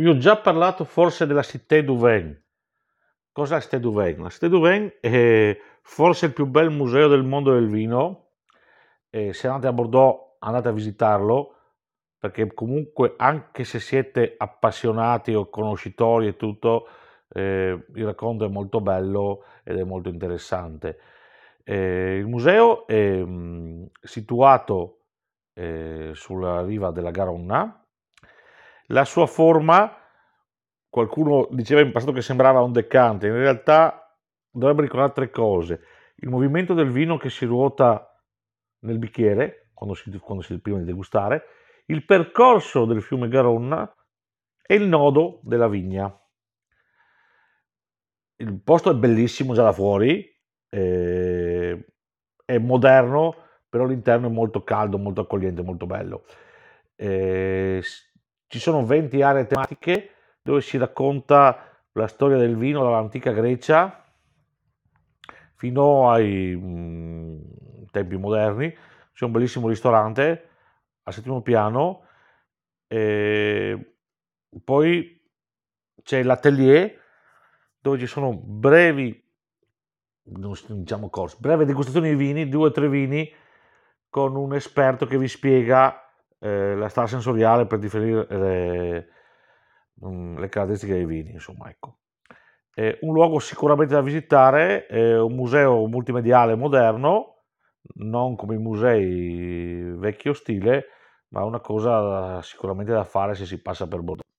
Vi ho già parlato forse della Cité du Vin. Cos'è la Cité du Vin? La Cité du Vin è forse il più bel museo del mondo del vino. E se andate a Bordeaux andate a visitarlo perché comunque anche se siete appassionati o conoscitori e tutto, eh, il racconto è molto bello ed è molto interessante. Eh, il museo è mh, mm, situato eh, sulla riva della Garonna. La sua forma, qualcuno diceva in passato che sembrava un decante, in realtà dovrebbe ricordare tre cose. Il movimento del vino che si ruota nel bicchiere, quando si, quando si prima di degustare, il percorso del fiume Garonna e il nodo della vigna. Il posto è bellissimo già da fuori, eh, è moderno, però l'interno è molto caldo, molto accogliente, molto bello. Eh, ci sono 20 aree tematiche dove si racconta la storia del vino dall'antica Grecia fino ai mh, mm, tempi moderni. C'è un bellissimo ristorante al settimo piano, e poi c'è l'atelier dove ci sono brevi, diciamo corsi, breve degustazioni di vini, due o tre vini con un esperto che vi spiega eh, la strada sensoriale per differire le, mm, le caratteristiche dei vini, insomma, ecco. È un luogo sicuramente da visitare, è un museo multimediale moderno, non come i musei vecchio stile, ma una cosa sicuramente da fare se si passa per Bordeaux.